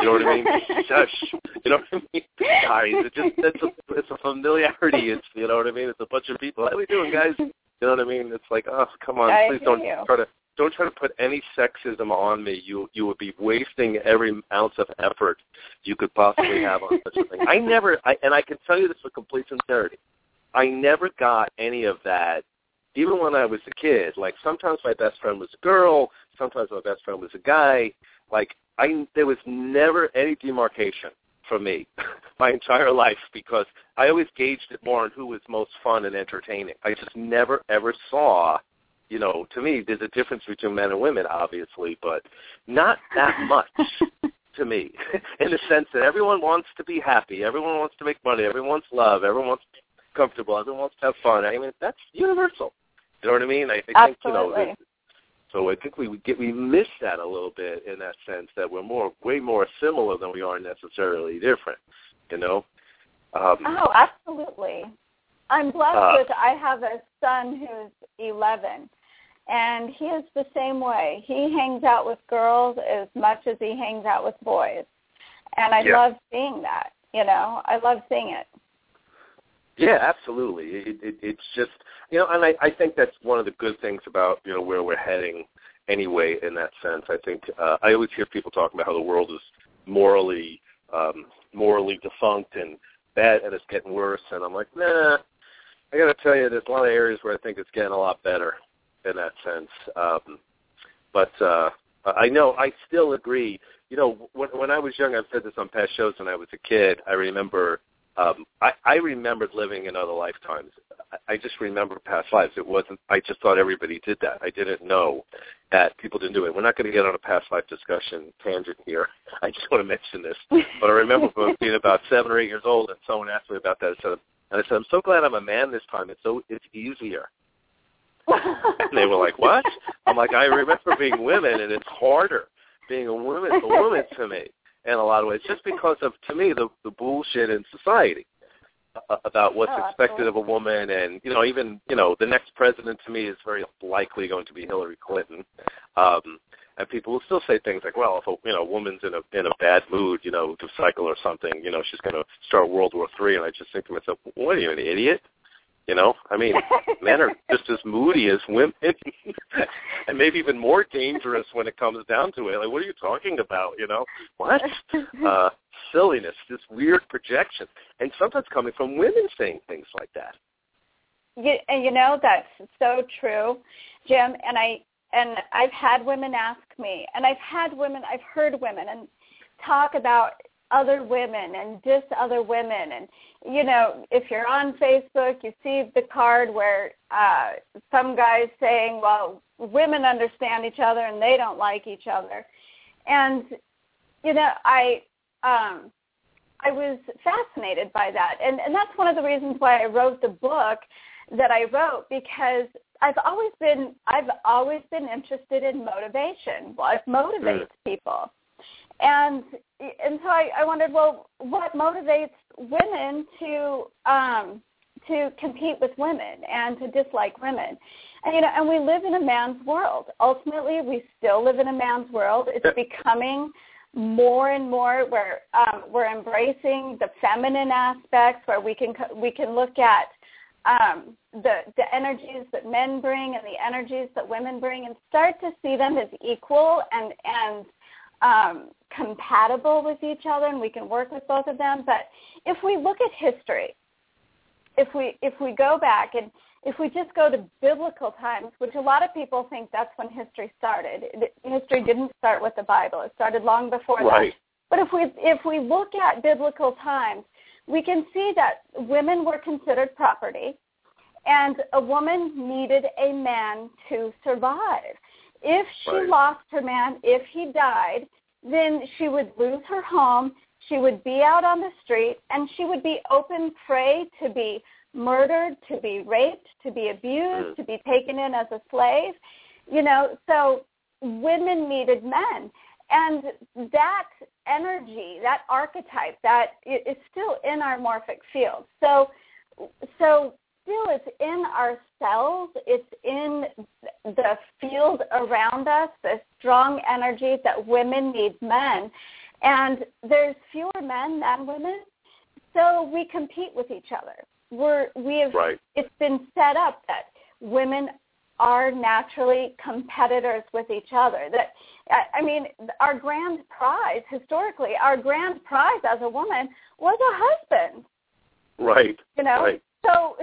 You know what I mean? *laughs* Shush. You know what I mean? Guys, it just it's a it's a familiarity. It's you know what I mean. It's a bunch of people. How we doing, guys? You know what I mean? It's like, oh, come on, I please don't you. try to don't try to put any sexism on me. You you would be wasting every ounce of effort you could possibly have on such a thing. I *laughs* never, I, and I can tell you this with complete sincerity, I never got any of that. Even when I was a kid, like sometimes my best friend was a girl, sometimes my best friend was a guy. Like I, there was never any demarcation for me *laughs* my entire life because I always gauged it more on who was most fun and entertaining. I just never ever saw, you know, to me there's a difference between men and women, obviously, but not that much *laughs* to me, *laughs* in the sense that everyone wants to be happy, everyone wants to make money, everyone wants love, everyone wants to be comfortable, everyone wants to have fun. I mean, that's universal. You know what I mean? I, I think you know. So I think we get we miss that a little bit in that sense that we're more way more similar than we are necessarily different. You know. Um, oh, absolutely. I'm blessed uh, with I have a son who's 11, and he is the same way. He hangs out with girls as much as he hangs out with boys, and I yeah. love seeing that. You know, I love seeing it. Yeah, absolutely. It, it, it's just you know, and I, I think that's one of the good things about you know where we're heading anyway. In that sense, I think uh, I always hear people talking about how the world is morally um, morally defunct and bad, and it's getting worse. And I'm like, nah. I got to tell you, there's a lot of areas where I think it's getting a lot better in that sense. Um, but uh, I know I still agree. You know, when, when I was young, I've said this on past shows. When I was a kid, I remember um, I, I remembered living in other lifetimes. I, I just remember past lives. It wasn't. I just thought everybody did that. I didn't know that people didn't do it. We're not going to get on a past life discussion tangent here. *laughs* I just want to mention this. But I remember *laughs* being about seven or eight years old, and someone asked me about that. I said, and I said, I'm so glad I'm a man this time. It's so it's easier. *laughs* and they were like, "What?" I'm like, "I remember being women, and it's harder being a woman, a woman to me." in a lot of ways, just because of to me the the bullshit in society uh, about what's oh, expected of a woman, and you know even you know the next president to me is very likely going to be Hillary Clinton. Um, and people will still say things like, "Well, if a you know a woman's in a in a bad mood, you know, to cycle or something, you know, she's going to start World War Three." And I just think to myself, "What are you, an idiot?" You know, I mean, *laughs* men are just as moody as women, *laughs* and maybe even more dangerous when it comes down to it. Like, what are you talking about? You know, what? *laughs* Uh, silliness, this weird projection, and sometimes coming from women saying things like that. You, and you know that's so true, Jim. And I and I've had women ask me, and I've had women, I've heard women and talk about other women and diss other women. And you know if you're on facebook you see the card where uh some guys saying well women understand each other and they don't like each other. And you know i um i was fascinated by that. And and that's one of the reasons why i wrote the book that i wrote because i've always been i've always been interested in motivation what motivates people and and so I, I wondered, well, what motivates women to um, to compete with women and to dislike women? And you know, and we live in a man's world. Ultimately, we still live in a man's world. It's becoming more and more where um, we're embracing the feminine aspects, where we can we can look at um, the the energies that men bring and the energies that women bring, and start to see them as equal and and um, compatible with each other and we can work with both of them. But if we look at history, if we if we go back and if we just go to biblical times, which a lot of people think that's when history started. History didn't start with the Bible. It started long before right. that. But if we if we look at biblical times, we can see that women were considered property and a woman needed a man to survive. If she right. lost her man, if he died, then she would lose her home, she would be out on the street, and she would be open prey to be murdered, to be raped, to be abused, mm. to be taken in as a slave. You know, so women needed men. And that energy, that archetype, that is still in our morphic field. So, so still it's in our cells. It's in the field around us, the strong energy that women need men. And there's fewer men than women, so we compete with each other. We're, we have, right. it's been set up that women are naturally competitors with each other. That I mean, our grand prize historically, our grand prize as a woman was a husband. Right. You know, right. So,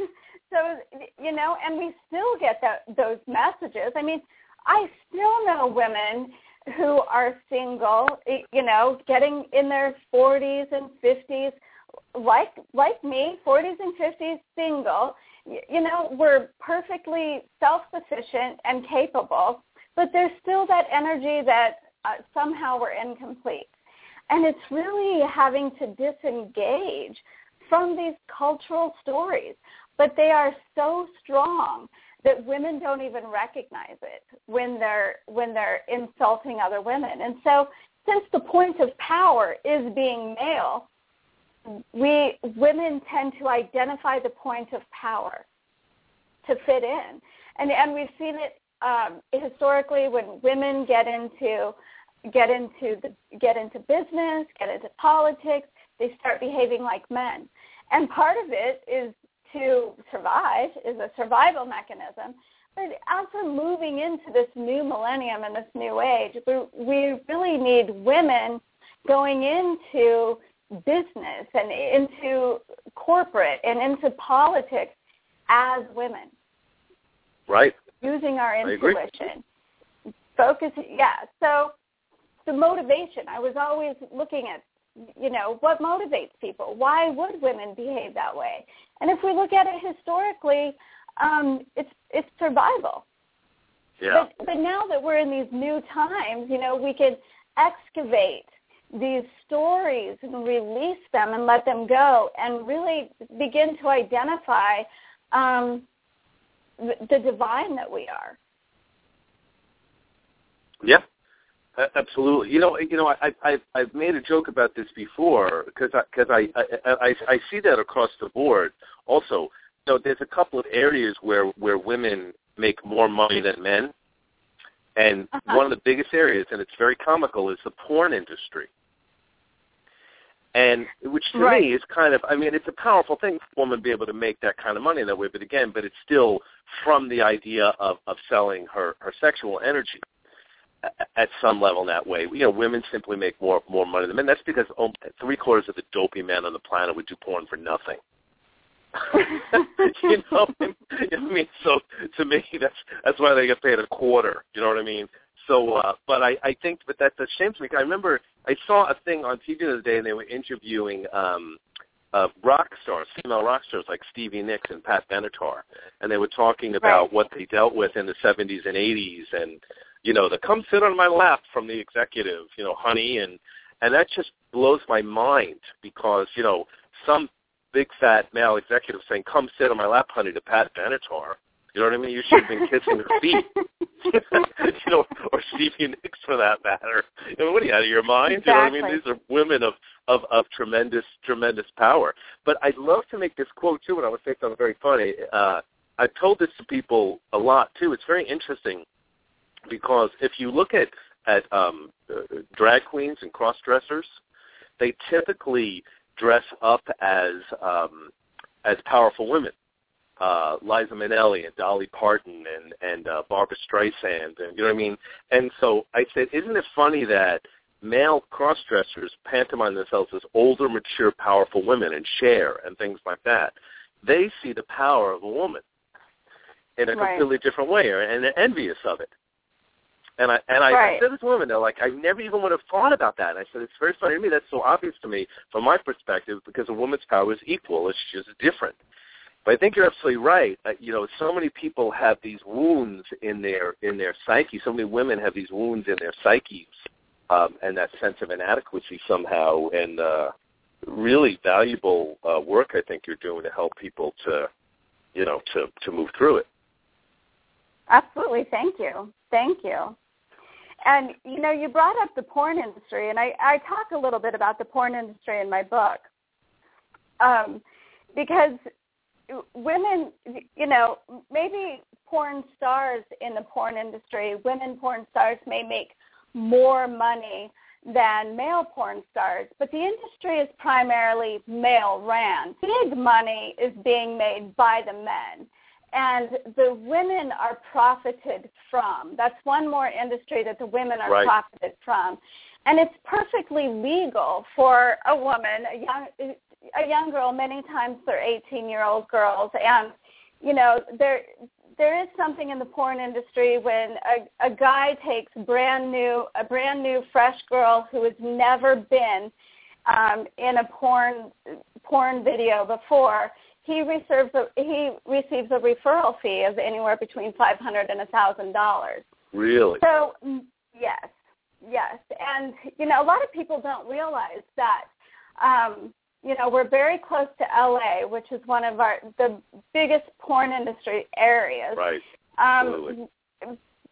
*laughs* so you know, and we still get that those messages. I mean, I still know women who are single, you know, getting in their 40s and 50s, like like me, 40s and 50s, single. You know, we're perfectly self-sufficient and capable, but there's still that energy that uh, somehow we're incomplete. And it's really having to disengage from these cultural stories, but they are so strong that women don't even recognize it when they're when they're insulting other women. And so since the point of power is being male, we women tend to identify the point of power to fit in. And and we've seen it um, historically when women get into get into the, get into business, get into politics, they start behaving like men. And part of it is to survive, is a survival mechanism. But as we're moving into this new millennium and this new age, we, we really need women going into business and into corporate and into politics as women. Right. Using our intuition. Focusing, yeah. So the motivation. I was always looking at, you know, what motivates people. Why would women behave that way? And if we look at it historically, um, it's it's survival. Yeah. But, but now that we're in these new times, you know, we can excavate these stories and release them and let them go and really begin to identify um, the, divine that we are. Yeah, Absolutely. You know, you know, I, I I've made a joke about this before because I because I, I I I see that across the board. Also, you know, there's a couple of areas where where women make more money than men, and uh-huh. one of the biggest areas, and it's very comical, is the porn industry. And which to right. me is kind of, I mean, it's a powerful thing for a woman to be able to make that kind of money that way. But again, but it's still from the idea of of selling her her sexual energy at some level in that way. You know, women simply make more more money than men. That's because oh, three quarters of the dopey men on the planet would do porn for nothing. *laughs* you know, I mean, so to me, that's that's why they get paid a quarter. You know what I mean? So, uh, but I I think, but that's a shame to me. I remember I saw a thing on TV the other day, and they were interviewing um uh, rock stars, female rock stars like Stevie Nicks and Pat Benatar, and they were talking about right. what they dealt with in the 70s and 80s, and you know, the come sit on my lap from the executive, you know, honey, and and that just blows my mind because you know some big fat male executive saying, "Come sit on my lap, honey," to Pat Benatar. You know what I mean? You should have been kissing her feet. *laughs* *laughs* you know, or Stevie Nicks for that matter. You know, what are you out of your mind? Exactly. You know what I mean? These are women of of of tremendous tremendous power. But I'd love to make this quote too, and I would say something very funny. Uh, I've told this to people a lot too. It's very interesting because if you look at at um, uh, drag queens and cross dressers, they typically dress up as um, as powerful women. Uh, Liza Minnelli and Dolly Parton and and uh, Barbra Streisand and you know what I mean. And so I said, isn't it funny that male cross dressers pantomime themselves as older, mature, powerful women and Cher and things like that. They see the power of a woman in a right. completely different way and they're envious of it. And I and I, right. I said this woman, they're like, I never even would have thought about that. And I said, it's very funny to me. That's so obvious to me from my perspective because a woman's power is equal. It's just different. But I think you're absolutely right. Uh, you know, so many people have these wounds in their in their psyche. So many women have these wounds in their psyches, um, and that sense of inadequacy somehow. And uh, really valuable uh, work I think you're doing to help people to, you know, to to move through it. Absolutely. Thank you. Thank you. And you know, you brought up the porn industry, and I, I talk a little bit about the porn industry in my book, um, because women, you know, maybe porn stars in the porn industry, women porn stars may make more money than male porn stars, but the industry is primarily male ran. Big money is being made by the men and the women are profited from. That's one more industry that the women are right. profited from. And it's perfectly legal for a woman, a young a young girl, many times they're 18-year-old girls and you know, they're there is something in the porn industry when a, a guy takes brand new a brand new fresh girl who has never been um, in a porn porn video before. He receives a, he receives a referral fee of anywhere between five hundred and a thousand dollars. Really? So mm, yes, yes, and you know a lot of people don't realize that. Um, you know, we're very close to LA, which is one of our the biggest porn industry areas. Right. Um.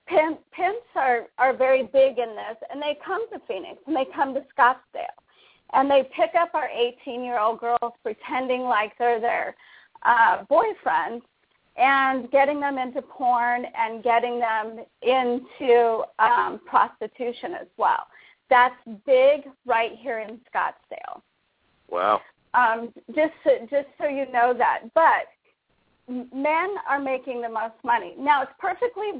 Pimp, pimps are are very big in this, and they come to Phoenix and they come to Scottsdale, and they pick up our 18-year-old girls pretending like they're their uh, boyfriends, and getting them into porn and getting them into um, prostitution as well. That's big right here in Scottsdale. Wow. Um, just so, just so you know that, but men are making the most money now. It's perfectly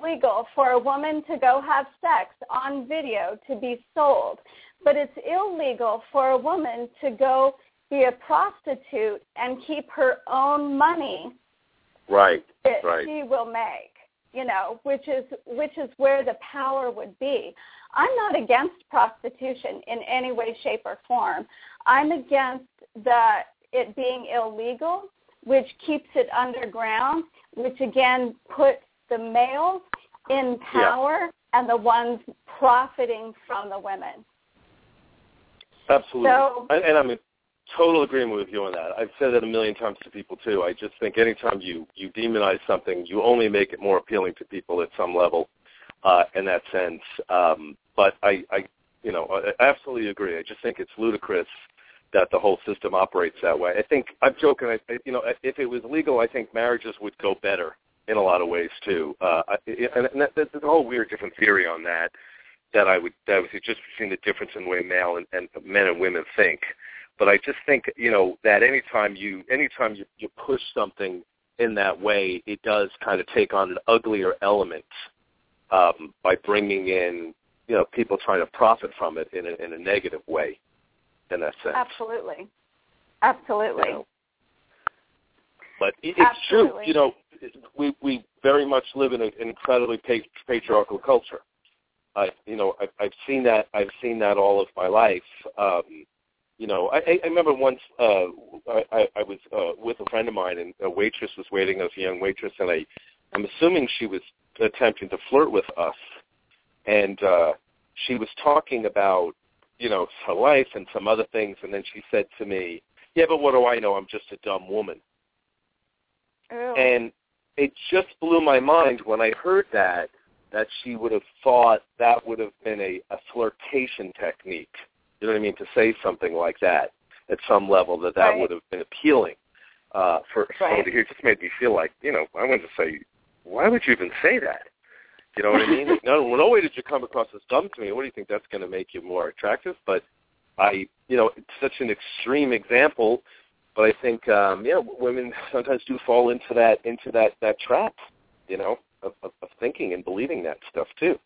legal for a woman to go have sex on video to be sold, but it's illegal for a woman to go be a prostitute and keep her own money Right. that Right. she will make. You know, which is which is where the power would be. I'm not against prostitution in any way, shape, or form. I'm against the it being illegal, which keeps it underground, which again puts the males in power and the ones profiting from the women. Absolutely. So- and, and I'm in total agreement with you on that. I've said that a million times to people too. I just think anytime you you demonize something, you only make it more appealing to people at some level. Uh, in that sense, um, but I, I, you know, I absolutely agree. I just think it's ludicrous that the whole system operates that way. I think I'm joking. I, you know, if it was legal, I think marriages would go better in a lot of ways too. Uh, and that, there's a whole weird different theory on that that I would that was just between the difference in the way male and, and men and women think. But I just think you know that anytime you anytime you, you push something in that way, it does kind of take on an uglier element um, by bringing in you know people trying to profit from it in a, in a negative way. In that sense, Absolutely. Absolutely. You know. But it, it's true. You know, we we very much live in an incredibly pa- patriarchal culture. I you know I, I've seen that I've seen that all of my life. Um, you know, I, I remember once uh, I, I I was uh, with a friend of mine, and a waitress was waiting. I was a young waitress, and I I'm assuming she was attempting to flirt with us, and uh, she was talking about you know her life and some other things, and then she said to me, "Yeah, but what do I know? I'm just a dumb woman." Ew. And it just blew my mind when I heard that that she would have thought that would have been a, a flirtation technique. You know what I mean? To say something like that at some level that that Right. would have been appealing uh, for someone Right. to hear. It just made me feel like, you know, I wanted to say, why would you even say that? You know what I mean? no, no way did you come across as dumb to me. What do you think that's going to make you more attractive? But I, you know, it's such an extreme example but I think um, yeah, women sometimes do fall into that into that that trap, you know, of, of, of thinking and believing that stuff too.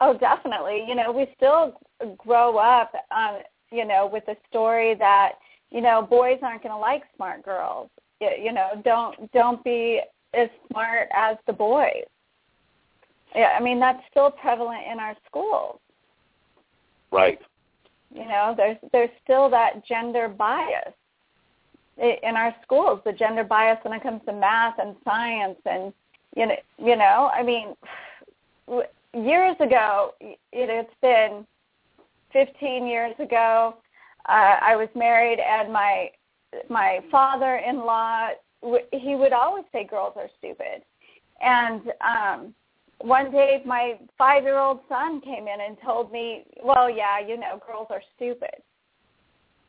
Oh, definitely. You know, we still grow up, um, you know, with the story that you know boys aren't going to like smart girls. You, you know, don't don't be as smart as the boys. Yeah, I mean that's still prevalent in our schools. Right. You know, there's there's still that gender bias in our schools. The gender bias when it comes to math and science, and you know, you know, I mean, w- years ago, it, it's been 15 years ago. Uh, I was married, and my my father-in-law w- he would always say girls are stupid, and um, one day my five year old son came in and told me, Well, yeah, you know, girls are stupid.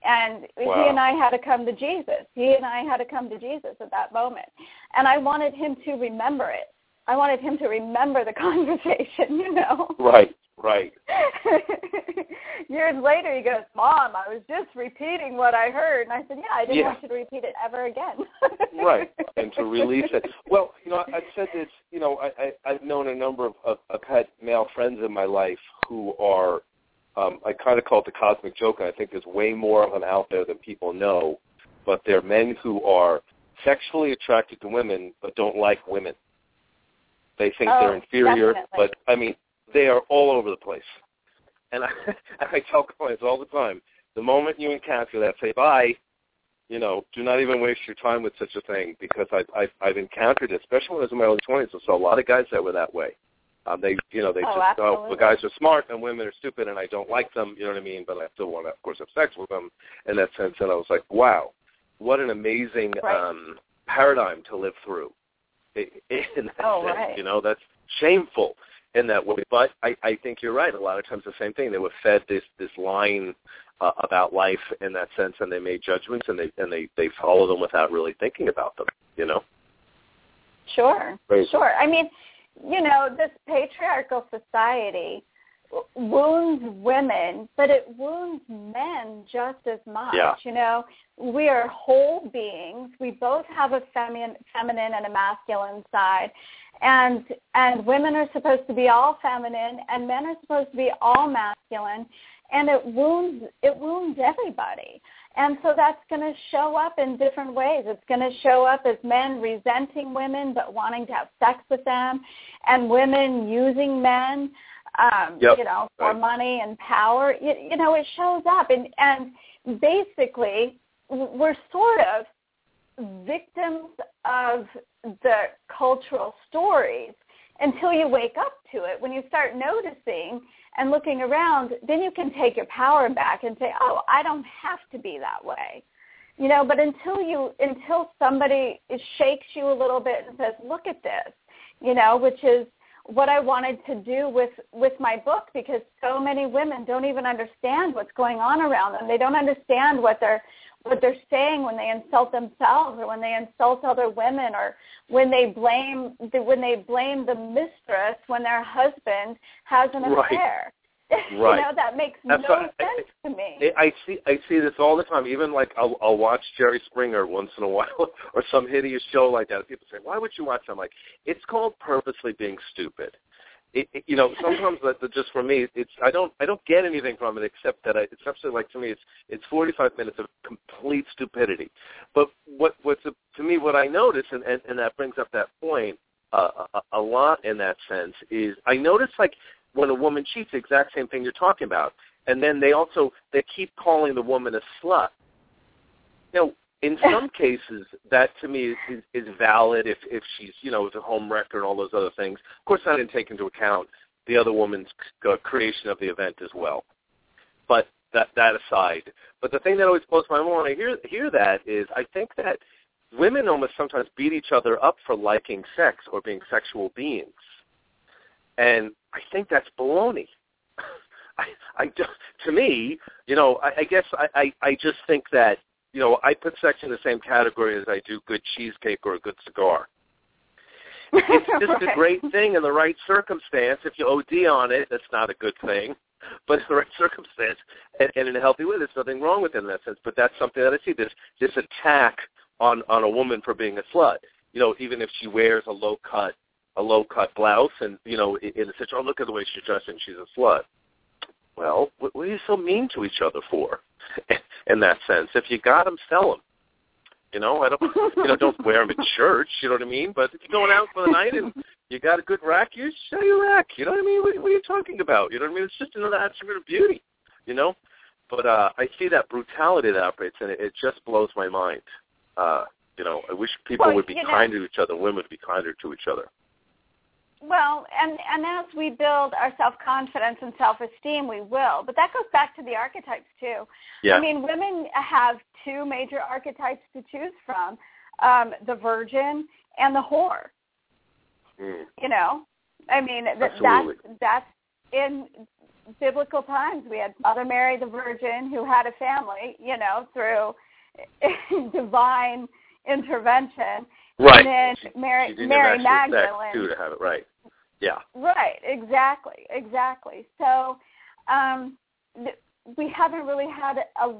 And Wow. he and I had to come to Jesus. He and I had to come to Jesus at that moment. And I wanted him to remember it. I wanted him to remember the *laughs* conversation, you know. Right. Right. *laughs* Years later he goes, Mom, I was just repeating what I heard and I said, Yeah, I didn't Yeah. want you to repeat it ever again. *laughs* right. And to release it. Well, you know, I've said this. You know, I, I I've known a number of, of I've had male friends in my life who are. Um, I kind of call it the cosmic joke, and I think there's way more of them out there than people know. But they're men who are sexually attracted to women but don't like women. They think Oh, they're inferior, definitely. but I mean, they are all over the place. And *laughs* I, I tell clients all the time, the moment you encounter that, say bye. You know, do not even waste your time with such a thing because I've I've, I've encountered it, especially when I was in my early twenties. I saw a lot of guys that were that way. Um, they, you know, they Oh, just, oh, absolutely. the guys are smart and women are stupid, and I don't like them. You know what I mean? But I still want to, of course, have sex with them in that sense. And I was like, wow, what an amazing Right. um, paradigm to live through. *laughs* In that Oh, sense, right. you know, that's shameful in that way. But I, I think you're right. A lot of times the same thing. They were fed this this line uh, about life in that sense, and they made judgments, and they and they they follow them without really thinking about them. You know. Sure, Crazy. sure. I mean, you know, this patriarchal society wounds women, but it wounds men just as much. Yeah. You know, we are whole beings. We both have a feminine, feminine and a masculine side, and and women are supposed to be all feminine, and men are supposed to be all masculine, and it wounds it wounds everybody. And so that's going to show up in different ways. It's going to show up as men resenting women but wanting to have sex with them, and women using men, um, Yep. you know, for Right. money and power. You, you know, it shows up, and and basically we're sort of victims of the cultural stories until you wake up to it. When you start noticing and looking around, then you can take your power back and say, "Oh, I don't have to be that way." You know, but until you until somebody shakes you a little bit and says, "Look at this," you know, which is what I wanted to do with with my book because so many women don't even understand what's going on around them. They don't understand what they're what they're saying when they insult themselves or when they insult other women or when they blame when they blame the mistress when their husband has an Right. *laughs* affair. you Right. know that makes That's no what I- sense to me. I I see I see this all the time. Even like I'll, I'll watch Jerry Springer once in a *laughs* while, or some hideous show like that. People say, "Why would you watch?" that?" I'm like, "It's called purposely being stupid." It, it, you know, *laughs* sometimes that that just for me, it's I don't I don't get anything from it except that I, it's absolutely like to me, it's it's 45 minutes of complete stupidity. But what what's a, to me what I notice, and, and and that brings up that point uh, a, a lot in that sense is I notice like when a woman cheats, the exact same thing you're talking about and then they also they keep calling the woman a slut. Now, in *laughs* some cases, that to me is, is, is valid if if she's you know the home wrecker and all those other things. Of course, I didn't take into account the other woman's c- uh, creation of the event as well. But that that aside, but the thing that always blows my mind when I hear hear that is I think that women almost sometimes beat each other up for liking sex or being sexual beings, and I think that's baloney. *laughs* I, I just, to me, you know, I, I guess I, I, I just think that, you know, I put sex in the same category as I do good cheesecake or a good cigar. It's *laughs* just a great thing in the right circumstance. If you OD on it, that's not a good thing. But in the right circumstance and, and in a healthy way, there's nothing wrong with it in that sense. But that's something that I see. This this attack on on a woman for being a slut. You know, even if she wears a low cut a low cut blouse and you know in, a situation, oh look at the way she's dressed and she's a slut. Well, what, what are you so mean to each other for? *laughs* in that sense, if you got them, sell them. You know, I don't, you know, don't wear them at church. You know what I mean? But if you're going out for the night and you got a good rack, you sell your rack. You know what I mean? What, what are you talking about? You know what I mean? It's just another attribute of beauty. You know, but uh, I see that brutality that operates, and it, it just blows my mind. Uh, you know, I wish people Well, would be kinder to each other. Women would be kinder to each other. Well, and and as we build our self confidence and self esteem, we will. But that goes back to the archetypes too. Yeah. I mean, women have two major archetypes to choose from: um, the virgin and the whore. Mm. You know, I mean, th- that's that's in biblical times. We had Mother Mary the Virgin who had a family. You know, through *laughs* divine intervention. Right. And then She- Mary she Mary have actual sex, Magdalene. too to have it right. Yeah. Right, exactly, exactly. So um, th- we haven't really had a,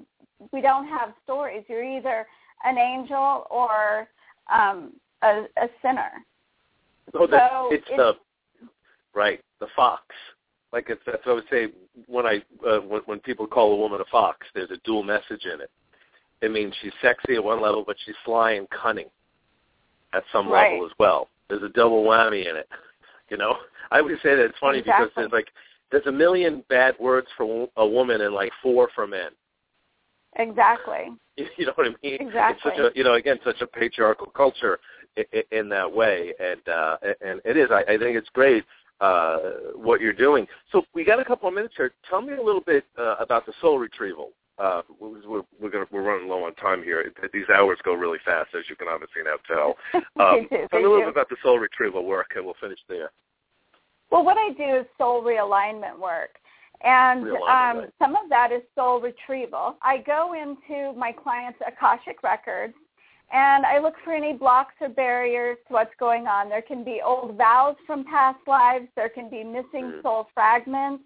we don't have stories. You're either an angel or um, a, a sinner. Oh, So it's it's- the right the fox. Like it's that's what I would say when I uh, when when people call a woman a fox. There's a dual message in it. It means she's sexy at one level, but she's sly and cunning at some Right. level as well. There's a double whammy in it. You know, I always say that it's funny because there's like there's a million bad words for a woman and like four for men. Exactly. *laughs* You know what I mean? Exactly. It's such a you know again such a patriarchal culture in, in that way, and uh, and it is. I, I think it's great uh, what you're doing. So we got a couple of minutes here. Tell me a little bit uh, about the soul retrieval. Uh, we're we're, gonna, we're running low on time here. These hours go really fast, as you can obviously now tell. *laughs* Um, tell me a little bit about the soul retrieval work, and we'll finish there. Well, what I do is soul realignment work. And um, right. some of that is soul retrieval. I go into my clients' Akashic records and I look for any blocks or barriers to what's going on. There can be old vows from past lives. There can be missing Mm. soul fragments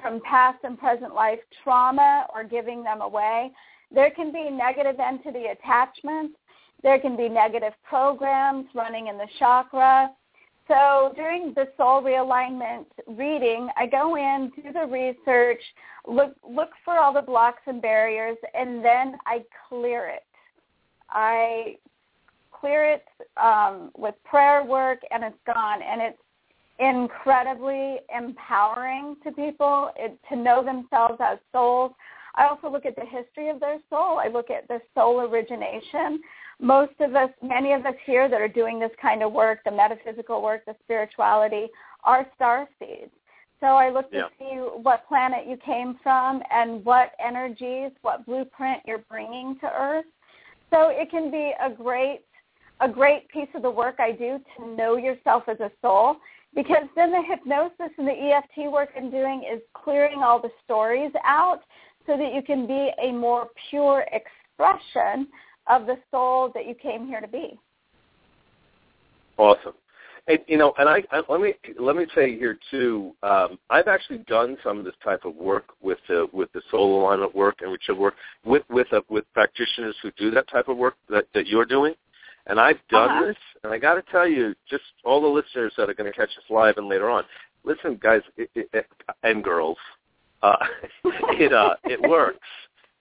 from past and present life trauma or giving them away. There can be negative entity attachments. There can be negative programs running in the chakra. So during the soul realignment reading, I go in, do the research, look look for all the blocks and barriers, and then I clear it. I clear it um, with prayer work, and it's gone. And it's incredibly empowering to people it, to know themselves as souls. I also look at the history of their soul. I look at the soul origination. Most of us, many of us here that are doing this kind of work, the metaphysical work, the spirituality, are star seeds. So I look to Yeah. see what planet you came from and what energies, what blueprint you're bringing to Earth. So it can be a great a great piece of the work I do to know yourself as a soul because then the hypnosis and the EFT work I'm doing is clearing all the stories out so that you can be a more pure expression of the soul that you came here to be. Awesome. And, you know, and I, I let me let me say here too. Um, I've actually done some of this type of work with the with the soul alignment work and ritual work with with uh, with practitioners who do that type of work that that you're doing. And I've done Uh-huh. this, and I got to tell you, just all the listeners that are going to catch us live and later on, listen, guys it, it, it, and girls, uh, *laughs* it uh, it works.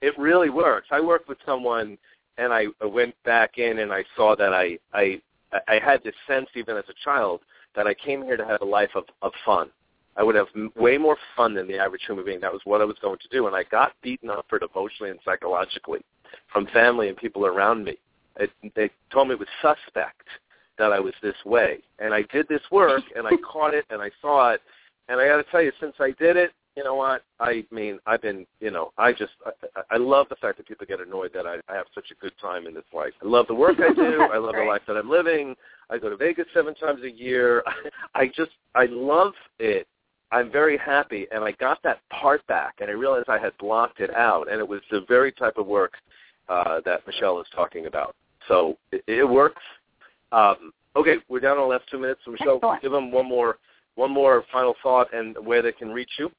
It really works. I worked with someone, and I went back in and I saw that I I I had this sense even as a child that I came here to have a life of, of fun. I would have m- way more fun than the average human being. That was what I was going to do, and I got beaten up for it emotionally and psychologically from family and people around me. It, they told me it was suspect that I was this way, and I did this work, and I caught it, and I saw it, and I got to tell you, since I did it, you know what? I mean, I've been, you know, I just, I, I I love the fact that people get annoyed that I, I have such a good time in this life. I love the work I do. I love the life that I'm living. I go to Vegas seven times a year. *laughs* I just, I love it. I'm very happy, and I got that part back, and I realized I had blocked it out, and it was the very type of work uh, that Michelle is talking about. So it, it works. Um, okay, we're down to the last two minutes. So Michelle, Excellent. give them one more, one more final thought and where they can reach you.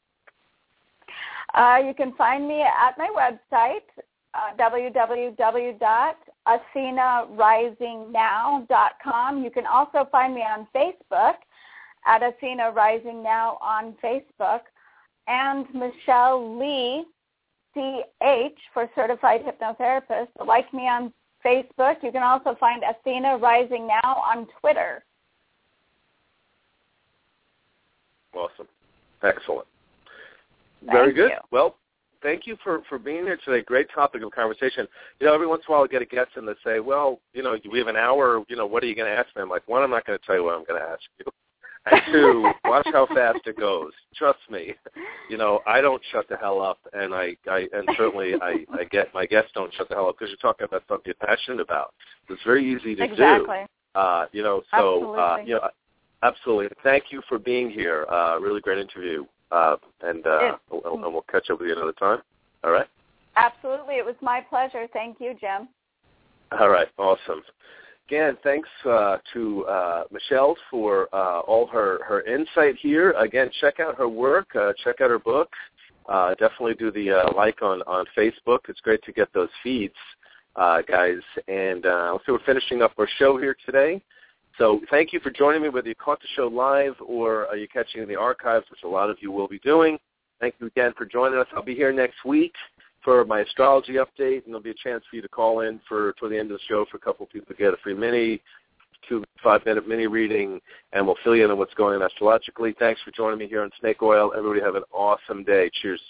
Uh, you can find me at my website, uh, www.athenarisingnow.com. You can also find me on Facebook at Athena Rising Now on Facebook, and Michelle Lee, CH for Certified Hypnotherapist. Like me on Facebook. You can also find Athena Rising Now on Twitter. Awesome. Excellent. Very good. you. Well, thank you for, for being here today. Great topic of conversation. You know, every once in a while I get a guest and they say, well, you know, we have an hour, you know, what are you going to ask me? I'm like, one, I'm not going to tell you what I'm going to ask you. And two, *laughs* watch how fast it goes. Trust me. You know, I don't shut the hell up, and I, I and certainly I, I get my guests don't shut the hell up because you're talking about something you're passionate about. It's very easy to do. Exactly. Uh, you know, so uh, Absolutely. you know, absolutely. Thank you for being here. Uh, really great interview, uh, and uh, and we'll catch up with you another time. All right. Absolutely. It was my pleasure. Thank you, Jim. All right. Awesome. Again, thanks uh, to uh, Michelle for uh, all her, her insight here. Again, check out her work. Uh, check out her book. Uh, definitely do the uh, like on, on Facebook. It's great to get those feeds, guys. And so we're finishing up our show here today. So thank you for joining me, whether you caught the show live or are you catching in the archives, which a lot of you will be doing. Thank you again for joining us. I'll be here next week for my astrology update, and there'll be a chance for you to call in for toward the end of the show for a couple of people to get a free mini, two five minute mini reading, and we'll fill you in on what's going on astrologically. Thanks for joining me here on Snake Oil. Everybody have an awesome day. Cheers.